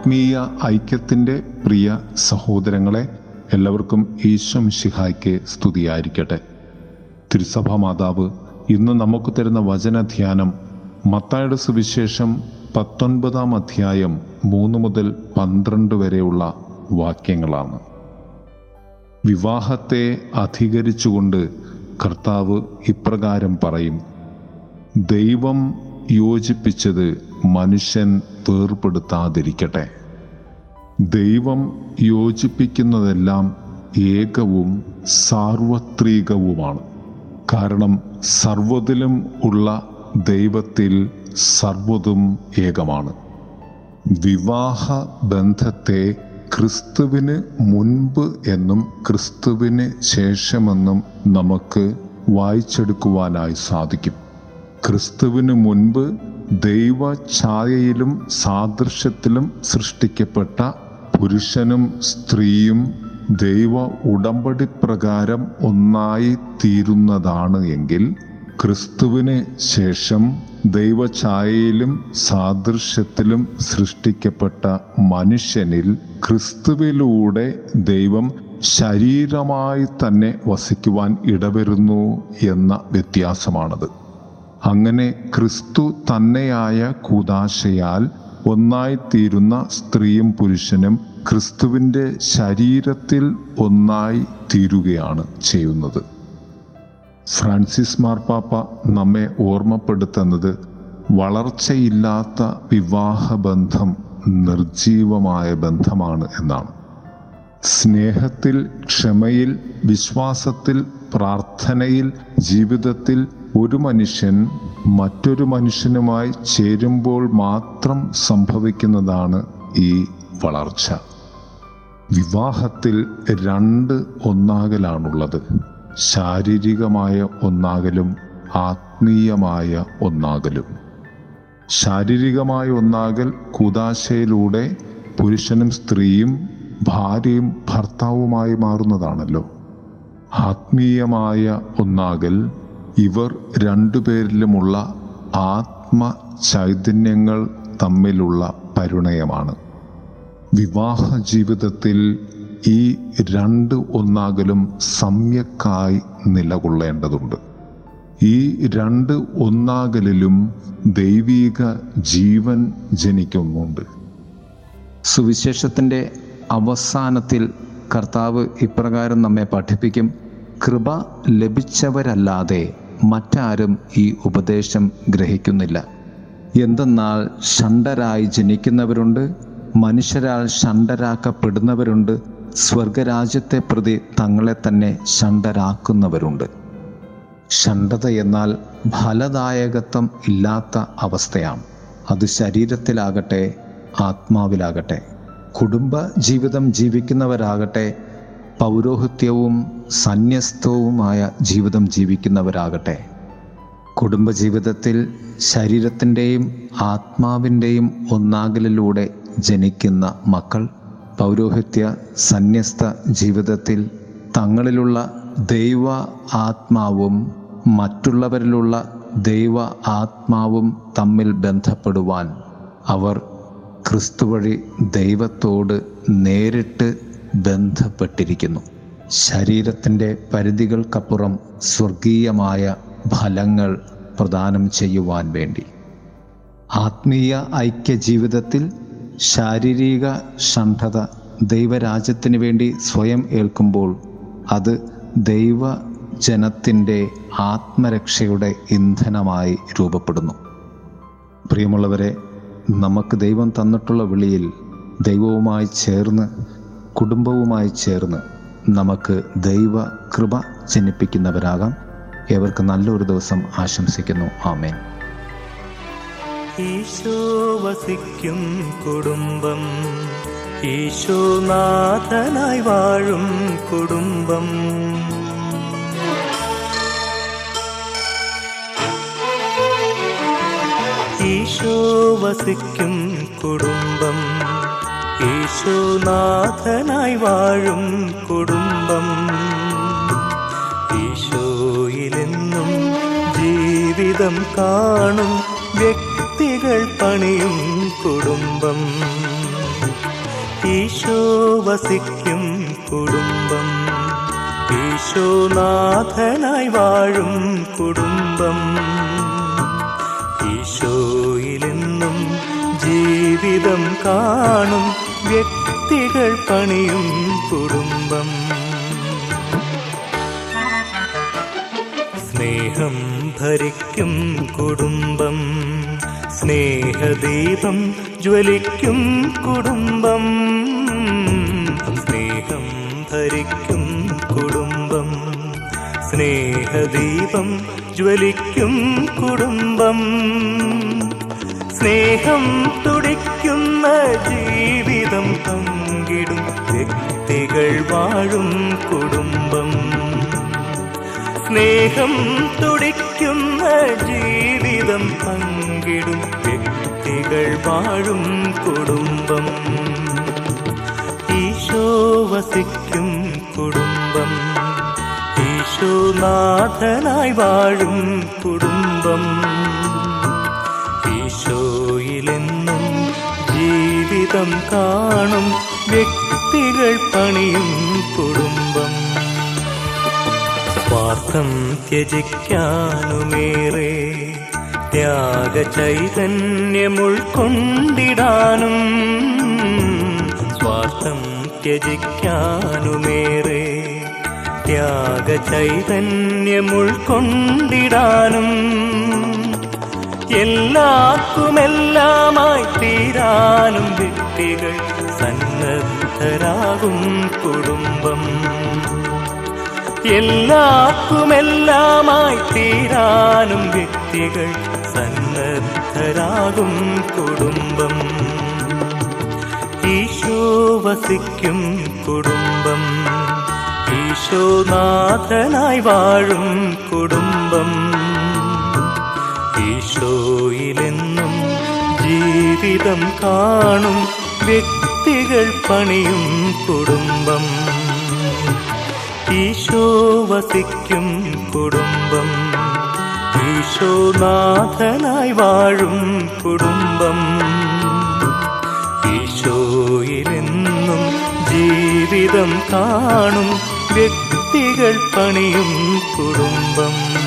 ആത്മീയ ഐക്യത്തിന്റെ പ്രിയ സഹോദരങ്ങളെ എല്ലാവർക്കും ഈശ്വം ശിഹായ്ക്ക് സ്തുതിയായിരിക്കട്ടെ. തിരുസഭാ മാതാവ് ഇന്ന് നമുക്ക് തരുന്ന വചനധ്യാനം മത്തായുടെ സുവിശേഷം പത്തൊൻപതാം അധ്യായം മൂന്ന് മുതൽ പന്ത്രണ്ട് വരെയുള്ള വാക്യങ്ങളാണ്. വിവാഹത്തെ അധികരിച്ചുകൊണ്ട് കർത്താവ് ഇപ്രകാരം പറയും ദൈവം യോജിപ്പിച്ചത് മനുഷ്യൻ വേർപെടുത്താതിരിക്കട്ടെ ദൈവം യോജിപ്പിക്കുന്നതെല്ലാം ഏകവും സാർവത്രികവുമാണ്. കാരണം സർവതിലും ഉള്ള ദൈവത്തിൽ സർവതും ഏകമാണ്. വിവാഹ ബന്ധത്തെ ക്രിസ്തുവിന് മുൻപ് എന്നും ക്രിസ്തുവിന് ശേഷമെന്നും നമുക്ക് വായിച്ചെടുക്കുവാനായി സാധിക്കും. ക്രിസ്തുവിന് മുൻപ് ദൈവ ഛായയിലും സാദൃശ്യത്തിലും സൃഷ്ടിക്കപ്പെട്ട പുരുഷനും സ്ത്രീയും ദൈവ ഉടമ്പടി പ്രകാരം ഒന്നായി തീരുന്നതാണ് എങ്കിൽ ക്രിസ്തുവിന് ശേഷം ദൈവഛായയിലും സാദൃശ്യത്തിലും സൃഷ്ടിക്കപ്പെട്ട മനുഷ്യനിൽ ക്രിസ്തുവിലൂടെ ദൈവം ശരീരമായി തന്നെ വസിക്കുവാൻ ഇടവരുന്നു എന്ന വ്യത്യാസമാണത്. അങ്ങനെ ക്രിസ്തു തന്നെയായ കൂതാശയാൽ ഒന്നായിത്തീരുന്ന സ്ത്രീയും പുരുഷനും ക്രിസ്തുവിന്റെ ശരീരത്തിൽ ഒന്നായി തീരുകയാണ് ചെയ്യുന്നത്. ഫ്രാൻസിസ് മാർപ്പാപ്പ നമ്മെ ഓർമ്മപ്പെടുത്തുന്നത് വളർച്ചയില്ലാത്ത വിവാഹബന്ധം നിർജീവമായ ബന്ധമാണ് എന്നാണ്. സ്നേഹത്തിൽ ക്ഷമയിൽ വിശ്വാസത്തിൽ പ്രാർത്ഥനയിൽ ജീവിതത്തിൽ ഒരു മനുഷ്യൻ മറ്റൊരു മനുഷ്യനുമായി ചേരുമ്പോൾ മാത്രം സംഭവിക്കുന്നതാണ് ഈ വളർച്ച. വിവാഹത്തിൽ രണ്ട് ഒന്നാകലാണുള്ളത്. ശാരീരികമായ ഒന്നാകലും ആത്മീയമായ ഒന്നാകലും. ശാരീരികമായ ഒന്നാകൽ കൂതാശയിലൂടെ പുരുഷനും സ്ത്രീയും ഭാര്യയും ഭർത്താവുമായി മാറുന്നതാണല്ലോ. ആത്മീയമായ ഒന്നാകൽ ഇവർ രണ്ടുപേരിലുമുള്ള ആത്മ ചൈതന്യങ്ങൾ തമ്മിലുള്ള പരിണയമാണ്. വിവാഹ ജീവിതത്തിൽ ഈ രണ്ട് ഒന്നാകലും സമ്യക്കായി നിലകൊള്ളേണ്ടതുണ്ട്. ഈ രണ്ട് ഒന്നാകലിലും ദൈവീക ജീവൻ ജനിക്കുന്നുണ്ട്. സുവിശേഷത്തിന്റെ അവസാനത്തിൽ കർത്താവ് ഇപ്രകാരം നമ്മെ പഠിപ്പിക്കും. കൃപ ലഭിച്ചവരല്ലാതെ മറ്റാരും ഈ ഉപദേശം ഗ്രഹിക്കുന്നില്ല. എന്തെന്നാൽ ഷണ്ടരായി ജനിക്കുന്നവരുണ്ട് മനുഷ്യരാൽ ഷണ്ടരാക്കപ്പെടുന്നവരുണ്ട് സ്വർഗരാജ്യത്തെ പ്രതി തങ്ങളെ തന്നെ ഷണ്ടരാക്കുന്നവരുണ്ട് ഷണ്ടത എന്നാൽ ഫലദായകത്വം ഇല്ലാത്ത അവസ്ഥയാണ്. അത് ശരീരത്തിലാകട്ടെ ആത്മാവിലാകട്ടെ കുടുംബ ജീവിതം ജീവിക്കുന്നവരാകട്ടെ പൗരോഹിത്യവും സന്യസ്തവുമായ ജീവിതം ജീവിക്കുന്നവരാകട്ടെ. കുടുംബജീവിതത്തിൽ ശരീരത്തിന്റെയും ആത്മാവിന്റെയും ഒന്നാകലിലൂടെ ജനിക്കുന്ന മക്കൾ പൗരോഹിത്യ സന്യസ്ത ജീവിതത്തിൽ തങ്ങളിലുള്ള ദൈവ ആത്മാവും മറ്റുള്ളവരിലുള്ള ദൈവ ആത്മാവും തമ്മിൽ ബന്ധപ്പെടുവാൻ അവർ ക്രിസ്തു വഴി ദൈവത്തോട് നേരിട്ട് ബന്ധപ്പെട്ടിരിക്കുന്നു. ശരീരത്തിന്റെ പരിധികൾക്കപ്പുറം സ്വർഗീയമായ ഫലങ്ങൾ പ്രദാനം ചെയ്യുവാൻ വേണ്ടി. ആത്മീയ ഐക്യ ജീവിതത്തിൽ ശാരീരിക ഷണ്ഠത ദൈവരാജ്യത്തിന് വേണ്ടി സ്വയം ഏൽക്കുമ്പോൾ അത് ദൈവ ജനത്തിന്റെ ആത്മരക്ഷയുടെ ഇന്ധനമായി രൂപപ്പെടുന്നു. പ്രിയമുള്ളവരെ നമുക്ക് ദൈവം തന്നിട്ടുള്ള വിളിയിൽ ദൈവവുമായി ചേർന്ന് കുടുംബവുമായി ചേർന്ന് നമുക്ക് ദൈവ കൃപ ജനിപ്പിക്കുന്നവരാകാം. ഏവർക്ക് നല്ലൊരു ദിവസം ആശംസിക്കുന്നു. ആമേൻ. ഈശോ വസിക്കും കുടുംബം. ഈശോനാഥനായി വാഴും കുടുംബം. ഈശോ വസിക്കും കുടുംബം. ഈശോനാഥനായി വാഴും കുടുംബം. ഈശോയിലെന്നും ജീവിതം കാണും വ്യക്തികൾ പണിയും കുടുംബം. ഈശോ വസിക്കും കുടുംബം. ഈശോനാഥനായി വാഴും കുടുംബം. ഈശോയിലെന്നും ജീവിതം കാണും വ്യക്തികൾ പണിയും കുടുംബം. സ്നേഹം ഭരിക്കും കുടുംബം സ്നേഹദീപം ജ്വലിക്കും കുടുംബം. സ്നേഹം ഭരിക്കും കുടുംബം സ്നേഹദീപം ജ്വലിക്കും കുടുംബം. സ്നേഹം തുടിക്കുന്ന ജീവിതം പങ്കിടും. വ്യക്തികൾ വാഴും കുടുംബം. സ്നേഹം തുടിക്കുന്ന ജീവിതം പങ്കിടും. വ്യക്തികൾ വാഴും കുടുംബം. ഈശോ വസിക്കും കുടുംബം. ഈശോനാഥനായി വാഴും കുടുംബം. ജീവിതം കാണും വ്യക്തികൾ പണിയും കുടുംബം. സ്വാർത്ഥം ത്യജിക്കാനുമേറെ ത്യാഗ ചൈതന്യമുൾക്കൊണ്ടിടാനും സ്വാർത്ഥം ത്യജിക്കാനുമേറെ ത്യാഗ ചൈതന്യമുൾക്കൊണ്ടിടാനും എല്ലാക്കുമെല്ലാമായി തീരാനും വ്യക്തികൾ സന്നദ്ധരാകും കുടുംബം. എല്ലാക്കുമെല്ലാമായി തീരാനും വ്യക്തികൾ സന്നദ്ധരാകും കുടുംബം. ഈശോ വസിക്കും കുടുംബം. ഈശോനാഥനായി വാഴും കുടുംബം. ഈശോയിലെന്നും ജീവിതം കാണും വ്യക്തികൾ പണിയും കുടുംബം. ഈശോ വസിക്കും കുടുംബം. ഈശോ ഈശോനാഥനായി വാഴും കുടുംബം. ഈശോയിലെന്നും ജീവിതം കാണും വ്യക്തികൾ പണിയും കുടുംബം.